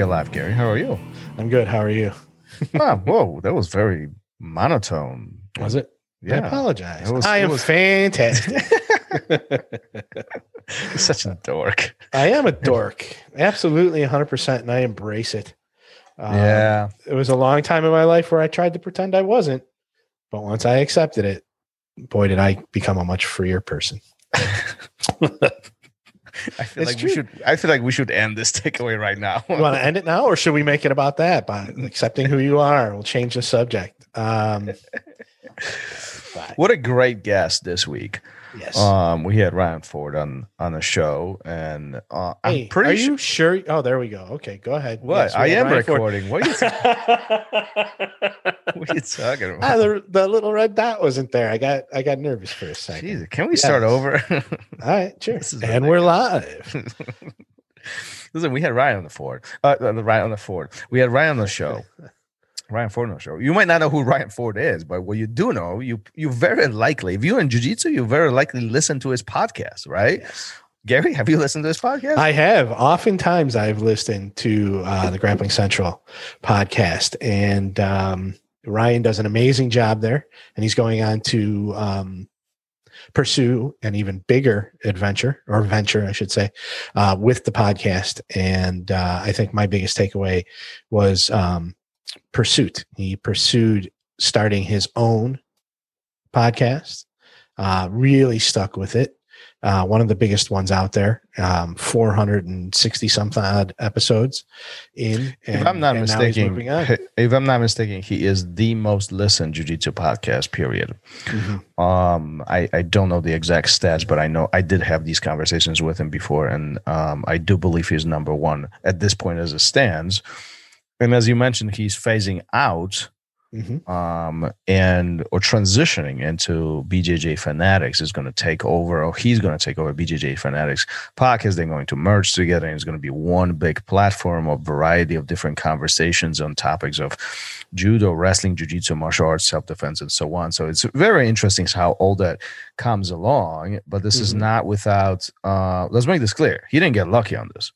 Are Gary. How are you? I'm good. How are you? ah, whoa, that was very monotone. Was it? I Yeah. apologize. It was- I am was- fantastic. Such a dork. I am a dork. Absolutely 100%. And I embrace it. Um, yeah. It was a long time in my life where I tried to pretend I wasn't. But once I accepted it, boy, did I become a much freer person. I feel It's like true. we should I feel like we should end this takeaway right now. You want to end it now, or should we make it about that by accepting who you are? We'll change the subject. Um, what a great guest this week. Yes. Um, we had Ryan Ford on on the show, and uh, hey, I'm pretty are sure. you sure? Oh, there we go. Okay, go ahead. What Yes, I am Ryan Ford. recording. What are you, what are you talking about? Ah, the, the little red dot wasn't there. I got I got nervous for a second. Jesus, can we start over? All right, sure. This is And we're live. Listen, we had Ryan on the Ford. Uh, uh, Ryan on the Ford. We had Ryan on the show. Ryan Ford the show. You might not know who Ryan Ford is, but what you do know, you you very likely, if you're in jiu-jitsu, you very likely listen to his podcast, right? Gary, have you listened to his podcast? I have. Oftentimes, I've listened to uh, the Grappling Central podcast, and um, Ryan does an amazing job there. And he's going on to um, pursue an even bigger adventure or venture, I should say, uh, with the podcast. And uh, I think my biggest takeaway was um, pursuit. He pursued starting his own podcast, uh, really stuck with it. Uh, one of the biggest ones out there, um, 460 something odd episodes in. if I'm not and mistaken, if I'm not mistaken, he is the most listened jiu-jitsu podcast, period. Mhm. Um, I, I don't know the exact stats, but I know I did have these conversations with him before, and um, I do believe he's number one at this point as it stands. And as you mentioned, he's phasing out Mhm. um, and or transitioning into BJJ Fanatics is going to take over, or he's going to take over BJJ Fanatics podcast. They're going to merge together, and it's going to be one big platform of variety of different conversations on topics of judo, wrestling, jiu-jitsu, martial arts, self-defense, and so on. So it's very interesting how all that comes along. But this is Mhm. not without. Uh, let's make this clear: he didn't get lucky on this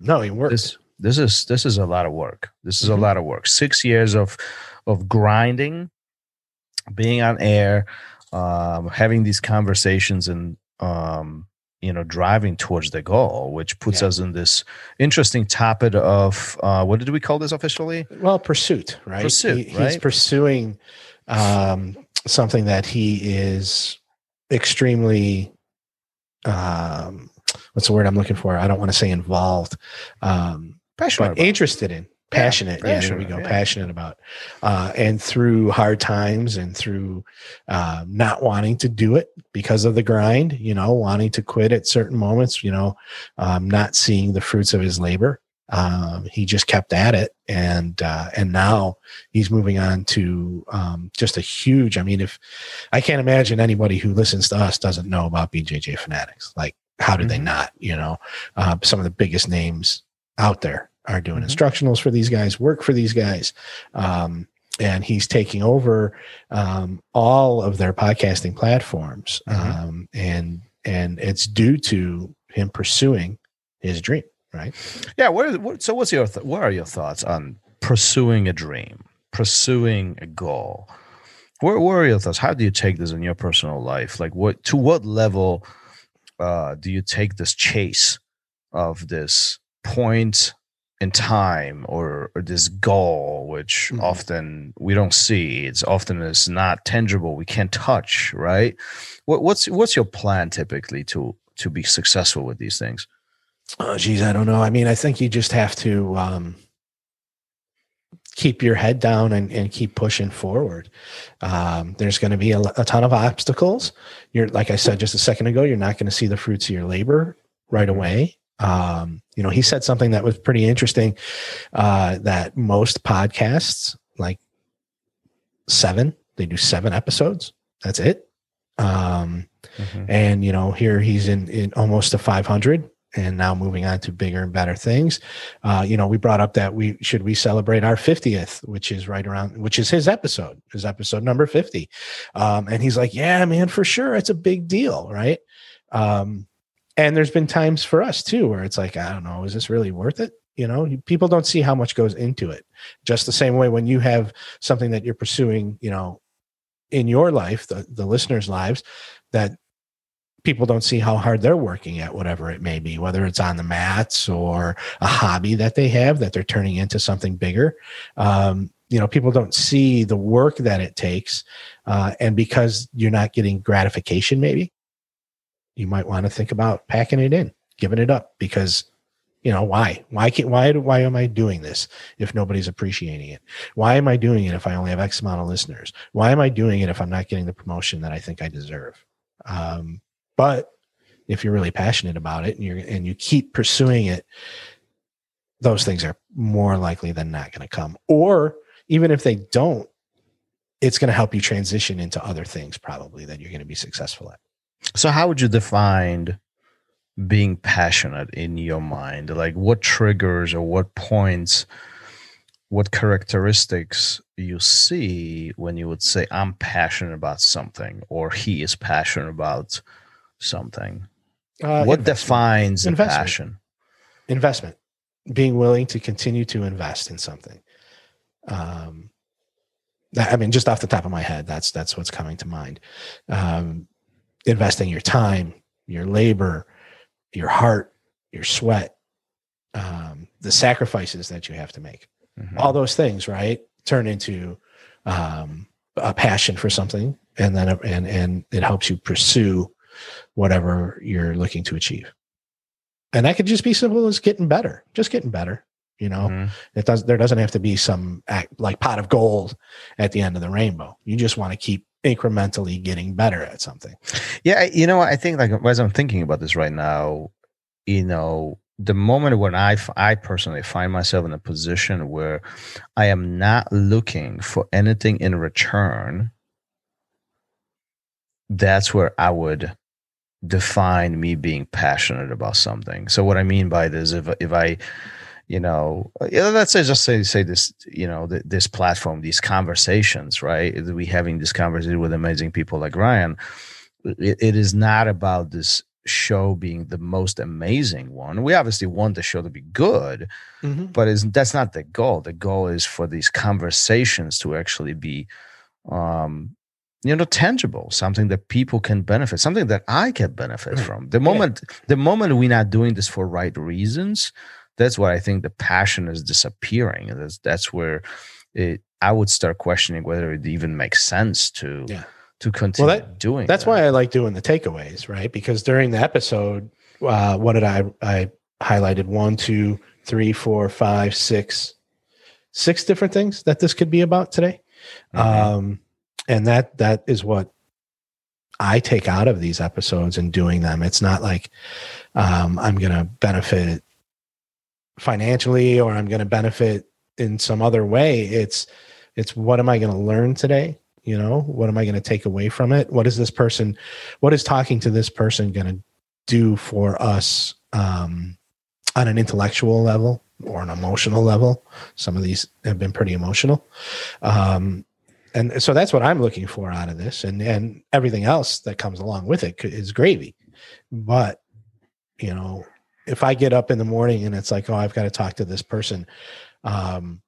No, he worked. this this is this is a lot of work this is Mhm. a lot of work six years of of grinding being on air um having these conversations and um you know driving towards the goal which puts Yeah. us in this interesting topic of uh what did we call this officially Well, pursuit, right? Pursuit, He- He's pursuing um, something that he is extremely. Um, what's the word I'm looking for? I don't want to say involved, um, passionate interested in, passionate. Yeah, there we go. yeah. Passionate about, uh, and through hard times and through uh, not wanting to do it because of the grind. You know, wanting to quit at certain moments. You know, um, not seeing the fruits of his labor. Um, he just kept at it, and uh, and now he's moving on to um, just a huge. I mean, if I can't imagine anybody who listens to us doesn't know about BJJ Fanatics. Like, how did they Mhm. not? You know, uh, some of the biggest names out there are doing Mhm. instructionals for these guys, work for these guys. Um, and he's taking over um, all of their podcasting platforms, Mhm. um, and and it's due to him pursuing his dream. Right? Yeah. What, is, what so what's your th- what are your thoughts on pursuing a dream, pursuing a goal? Where, where are your thoughts? How do you take this in your personal life? Like what to what level uh, do you take this chase of this point in time or, or this goal, which Mhm. often we don't see. It's often it's not tangible. We can't touch. Right. What, what's what's your plan typically to to be successful with these things? Oh, geez, I don't know. I mean, I think you just have to um, keep your head down and, and keep pushing forward. Um, there's going to be a, a ton of obstacles. You're, like I said just a second ago, you're not going to see the fruits of your labor right away. Um, you know, he said something that was pretty interesting uh, that most podcasts, like seven, they do seven episodes. That's it. Um, Mhm. and you know here he's in in almost a 500 and now moving on to bigger and better things. Uh, you know, we brought up that we should we celebrate our 50th, which is right around, which is his episode, his episode number 50. Um, and he's like, yeah, man, for sure. It's a big deal. Right. Um, and there's been times for us too, where it's like, I don't know, is this really worth it? You know, people don't see how much goes into it. Just the same way when you have something that you're pursuing, you know, in your life, the, the listeners' lives, that people don't see how hard they're working at whatever it may be, whether it's on the mats or a hobby that they have that they're turning into something bigger. Um, you know, people don't see the work that it takes. Uh, and because you're not getting gratification, maybe you might want to think about packing it in, giving it up because you know why why can't why why am i doing this if nobody's appreciating it why am i doing it if i only have x amount of listeners why am i doing it if i'm not getting the promotion that i think i deserve um, but if you're really passionate about it and you're and you keep pursuing it, those things are more likely than not going to come. Or even if they don't, it's going to help you transition into other things probably that you're going to be successful at. So how would you define being passionate in your mind? Like what triggers or what points what characteristics you see when you would say i'm passionate about something or he is passionate about something? Uh, what defines investment. passion? Investment. Being willing to continue to invest in something. Um, I mean, just off the top of my head, that's that's what's coming to mind. Um, investing your time, your labor, your heart, your sweat, um, the sacrifices that you have to make, mm-hmm. all those things, right, turn into um, a passion for something, and then and and it helps you pursue whatever you're looking to achieve. And that could just be simple as getting better, just getting better. You know, mm-hmm. it does. There doesn't have to be some act, like pot of gold at the end of the rainbow. You just want to keep incrementally getting better at something. Yeah, you know, I think like as I'm thinking about this right now, you know, the moment when I I personally find myself in a position where I am not looking for anything in return, that's where I would define me being passionate about something. So what I mean by this, if if I, you know, let's say just say say this, you know, this platform, these conversations, right? We having this conversation with amazing people like Ryan. it, it is not about this show being the most amazing one. We obviously want the show to be good, mm-hmm. but is that's not the goal. The goal is for these conversations to actually be um, you know tangible something that people can benefit something that i can benefit from the moment yeah. the moment we're not doing this for right reasons that's why i think the passion is disappearing that's that's where it i would start questioning whether it even makes sense to yeah. to continue well, that, doing that's that. why i like doing the takeaways right because during the episode uh, what did i i highlighted one two three four five six six different things that this could be about today mm-hmm. um and that that is what I take out of these episodes and doing them. It's not like um, I'm going to benefit financially or I'm going to benefit in some other way. It's it's what am I going to learn today? You know, what am I going to take away from it? What is this person? What is talking to this person going to do for us um, on an intellectual level or an emotional level? Some of these have been pretty emotional. Um, and so that's what I'm looking for out of this, and and everything else that comes along with it is gravy. But you know, if I get up in the morning and it's like, oh, I've got to talk to this person. Um,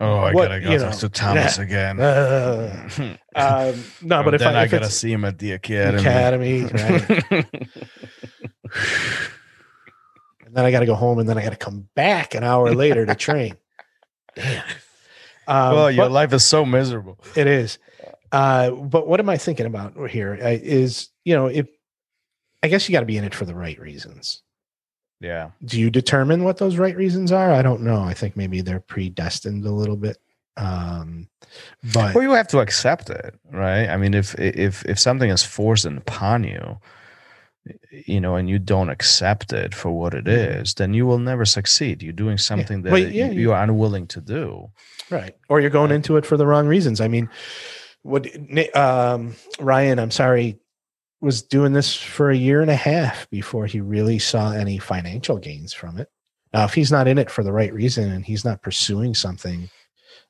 oh, I what, gotta go talk to Thomas again. Uh, um, no, but if then I, if I gotta see him at the academy. Academy, right? and then I got to go home, and then I got to come back an hour later to train. Damn. Um, well, your life is so miserable. It is. Uh, but what am I thinking about here? Uh, is you know, if I guess you got to be in it for the right reasons. Yeah. Do you determine what those right reasons are? I don't know. I think maybe they're predestined a little bit. Um, but well, you have to accept it, right? I mean, if if if something is forced upon you, you know, and you don't accept it for what it mm-hmm. then you will never succeed. You're doing something yeah. that well, yeah, you, you are unwilling to do. Right. Or you're going into it for the wrong reasons. I mean, what um, Ryan, I'm sorry was doing this for a year and a half before he really saw any financial gains from it. Now, if he's not in it for the right reason and he's not pursuing something,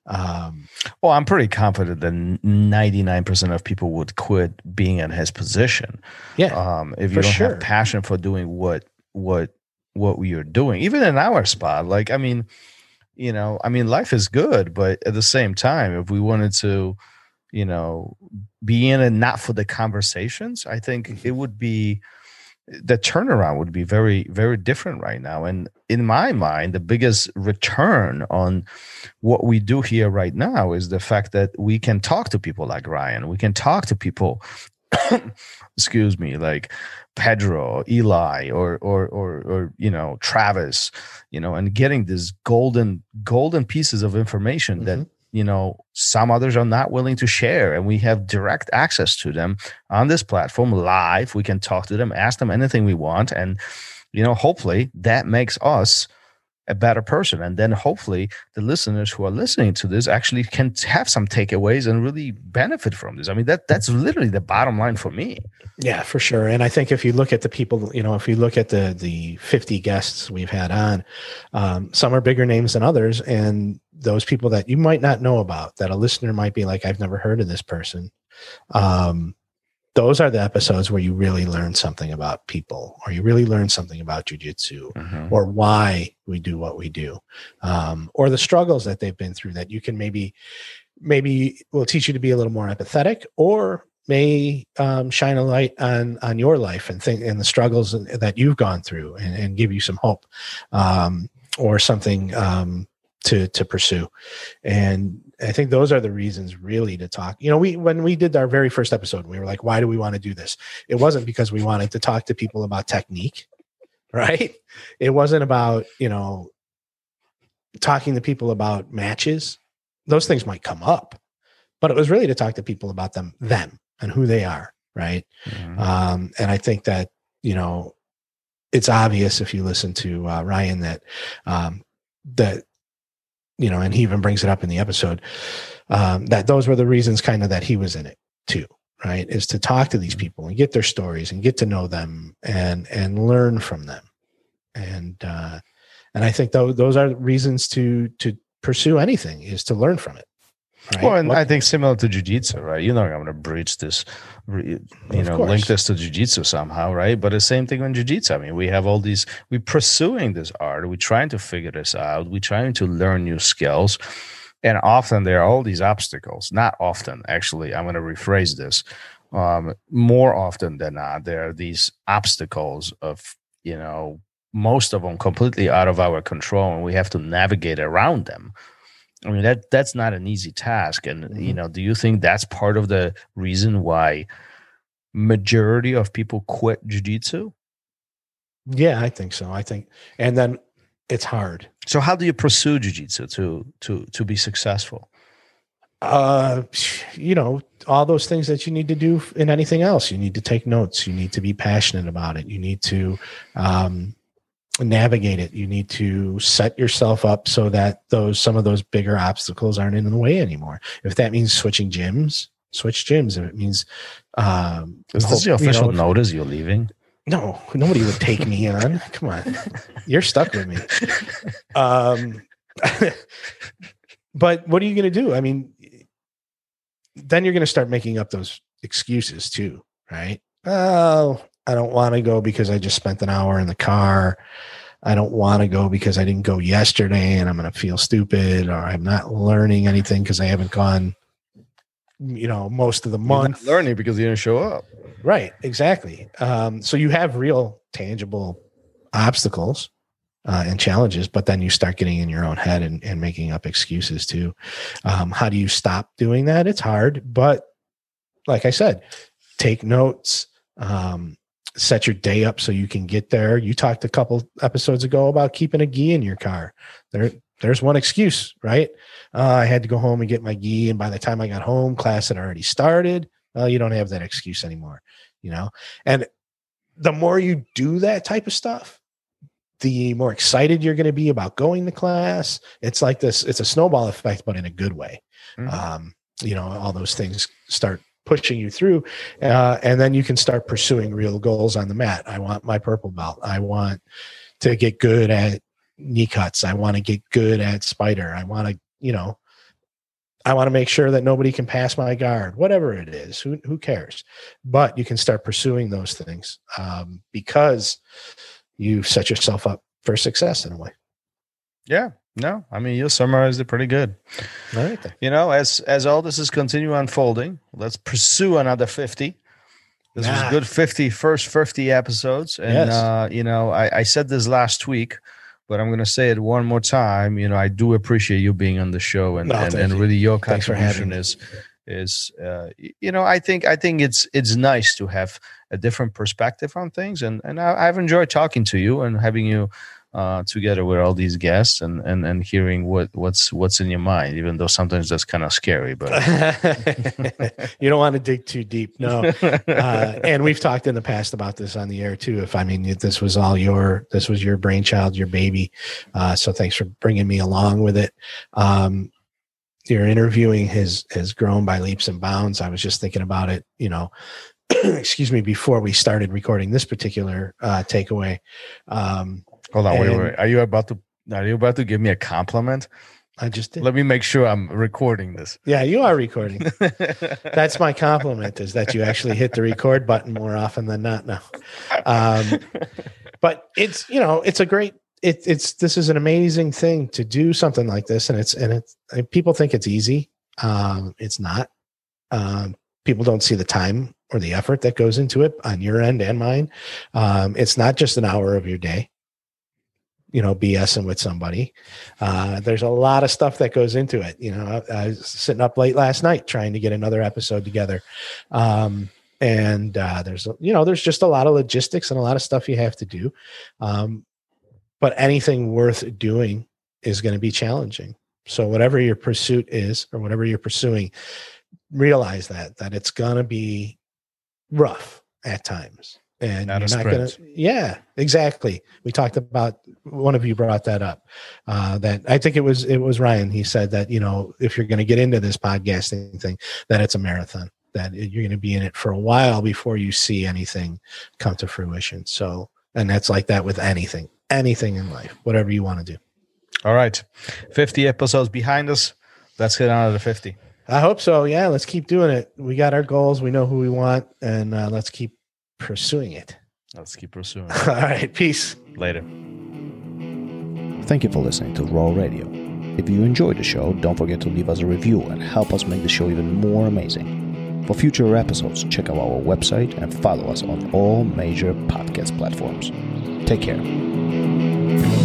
um, well, I'm pretty confident that 99% of people would quit being in his position. Yeah, um, if you don't sure. have passion for doing what what what we are doing, even in our spot, like I mean, you know, I mean, life is good, but at the same time, if we wanted to, you know, be in it not for the conversations, I think Mhm. it would be the turnaround would be very very different right now and in my mind the biggest return on what we do here right now is the fact that we can talk to people like ryan we can talk to people excuse me like pedro eli or or or or you know travis you know and getting these golden golden pieces of information that Mhm. You know some others are not willing to share and we have direct access to them on this platform live. We can talk to them ask them anything we want and you know hopefully that makes us a better person and then hopefully the listeners who are listening to this actually can have some takeaways and really benefit from this i mean that that's literally the bottom line for me Yeah, for sure. And I think if you look at the people, you know, if you look at the the 50 guests we've had on, um, some are bigger names than others, and those people that you might not know about, that a listener might be like, I've never heard of this person. Um, those are the episodes where you really learn something about people, or you really learn something about jujitsu, or why we do what we do, um, or the struggles that they've been through that you can maybe maybe will teach you to be a little more empathetic, or may um, shine a light on on your life and think and the struggles that you've gone through and, and give you some hope um, or something um, to to pursue. And i think those are the reasons really to talk. You know we when we did our very first episode we were like why do we want to do this? It wasn't because we wanted to talk to people about technique right? It wasn't about you know talking to people about matches. Those things might come up but it was really to talk to people about them them and who they are right? Mhm. um, and i think that you know it's obvious if you listen to uh, ryan that um, that you know and he even brings it up in the episode um, that those were the reasons kind of that he was in it too right? Is to talk to these people and get their stories and get to know them and and learn from them. And uh and i think those those are reasons to to pursue anything is to learn from it right Well, and What- I think similar to jujitsu, right? You know, I'm going to breach this, you know, link this to jujitsu somehow, right? But the same thing in jujitsu. I mean, we have all these, we're pursuing this art, we're trying to figure this out, we're trying to learn new skills. And often there are all these obstacles. Not often, actually. I'm going to rephrase this. Um, more often than not, there are these obstacles of, you know, most of them completely out of our control, and we have to navigate around them. I mean that that's not an easy task, and you Mhm. know, do you think that's part of the reason why majority of people quit jujitsu? yeah i think so i think and then it's hard So how do you pursue jujitsu to to to be successful? uh you know all those things that you need to do in anything else you need to take notes you need to be passionate about it you need to um navigate it. You need to set yourself up so that those some of those bigger obstacles aren't in the way anymore. If that means switching gyms switch gyms. If it means um Is this hope- your you know, official notice? You're leaving? no nobody would take me on. Come on. You're stuck with me. Um but what are you going to do? I mean then you're going to start making up those excuses too right? Oh i don't want to go because i just spent an hour in the car i don't want to go because i didn't go yesterday and i'm going to feel stupid or i'm not learning anything because i haven't gone you know most of the month learning because you didn't show up. Right, exactly. Um, so you have real, tangible obstacles uh, and challenges, but then you start getting in your own head and, and making up excuses too. Um, how do you stop doing that? It's hard, but like I said, take notes, um, set your day up so you can get there. You talked a couple episodes ago about keeping a gi in your car. There, there's one excuse, right? Uh, I had to go home and get my gi, and by the time I got home, class had already started. Well, you don't have that excuse anymore, you know? And the more you do that type of stuff, the more excited you're going to be about going to class. It's like this, it's a snowball effect, but in a good way. Mhm. Um, you know, all those things start pushing you through uh, and then you can start pursuing real goals on the mat. I want my purple belt. I want to get good at knee cuts. I want to get good at spider. I want to you know i want to make sure that nobody can pass my guard whatever it is who, who cares? But you can start pursuing those things um, because you set yourself up for success in a way Yeah. No, I mean you summarized it pretty good. right. You know, as as all this is continue unfolding, let's pursue another fifty. This was Ah. good 50, first 50 episodes. And Yes. uh, you know, I, I said this last week, but I'm gonna say it one more time. You know, I do appreciate you being on the show and, No, and, and really your Thanks for having contribution is is uh, you know, I think I think it's it's nice to have a different perspective on things and and I, I've enjoyed talking to you and having you uh, together with all these guests and, and and hearing what what's what's in your mind, even though sometimes that's kind of scary. But you don't want to dig too deep no. Uh, and we've talked in the past about this on the air too if i mean if this was all your this was your brainchild your baby uh, so thanks for bringing me along with it. Um, your interviewing has has grown by leaps and bounds. I was just thinking about it you know excuse me before we started recording this particular uh, takeaway. Um, hold on, wait, And- wait, are you about to are you about to give me a compliment? i just did. Let me make sure I'm recording this. yeah you are recording. That's my compliment is that you actually hit the record button more often than not now. Um, but it's you know it's a great it, it's this is an amazing thing to do something like this and it's and it's and people think it's easy. Um it's not. Um people don't see the time or the effort that goes into it on your end and mine. Um it's not just an hour of your day you know bsing with somebody. Uh there's a lot of stuff that goes into it. You know I, I was sitting up late last night trying to get another episode together. Um and uh, there's you know there's just a lot of logistics and a lot of stuff you have to do. Um, but anything worth doing is going to be challenging. So whatever your pursuit is or whatever you're pursuing realize that that it's going to be rough at times and Not you're not going to yeah exactly. We talked about one of you brought that up uh, that i think it was it was ryan he said that you know if you're going to get into this podcasting thing that it's a marathon that you're going to be in it for a while before you see anything come to fruition. So and that's like that with anything anything in life whatever you want to do. All right, 50 episodes behind us. Let's get on to the 50. i hope so. Yeah let's keep doing it. We got our goals. We know who we want and uh, let's keep pursuing it Let's keep pursuing. all right peace Later. Thank you for listening to Raw Radio. If you enjoyed the show, don't forget to leave us a review and help us make the show even more amazing. For future episodes, check out our website and follow us on all major podcast platforms. Take care.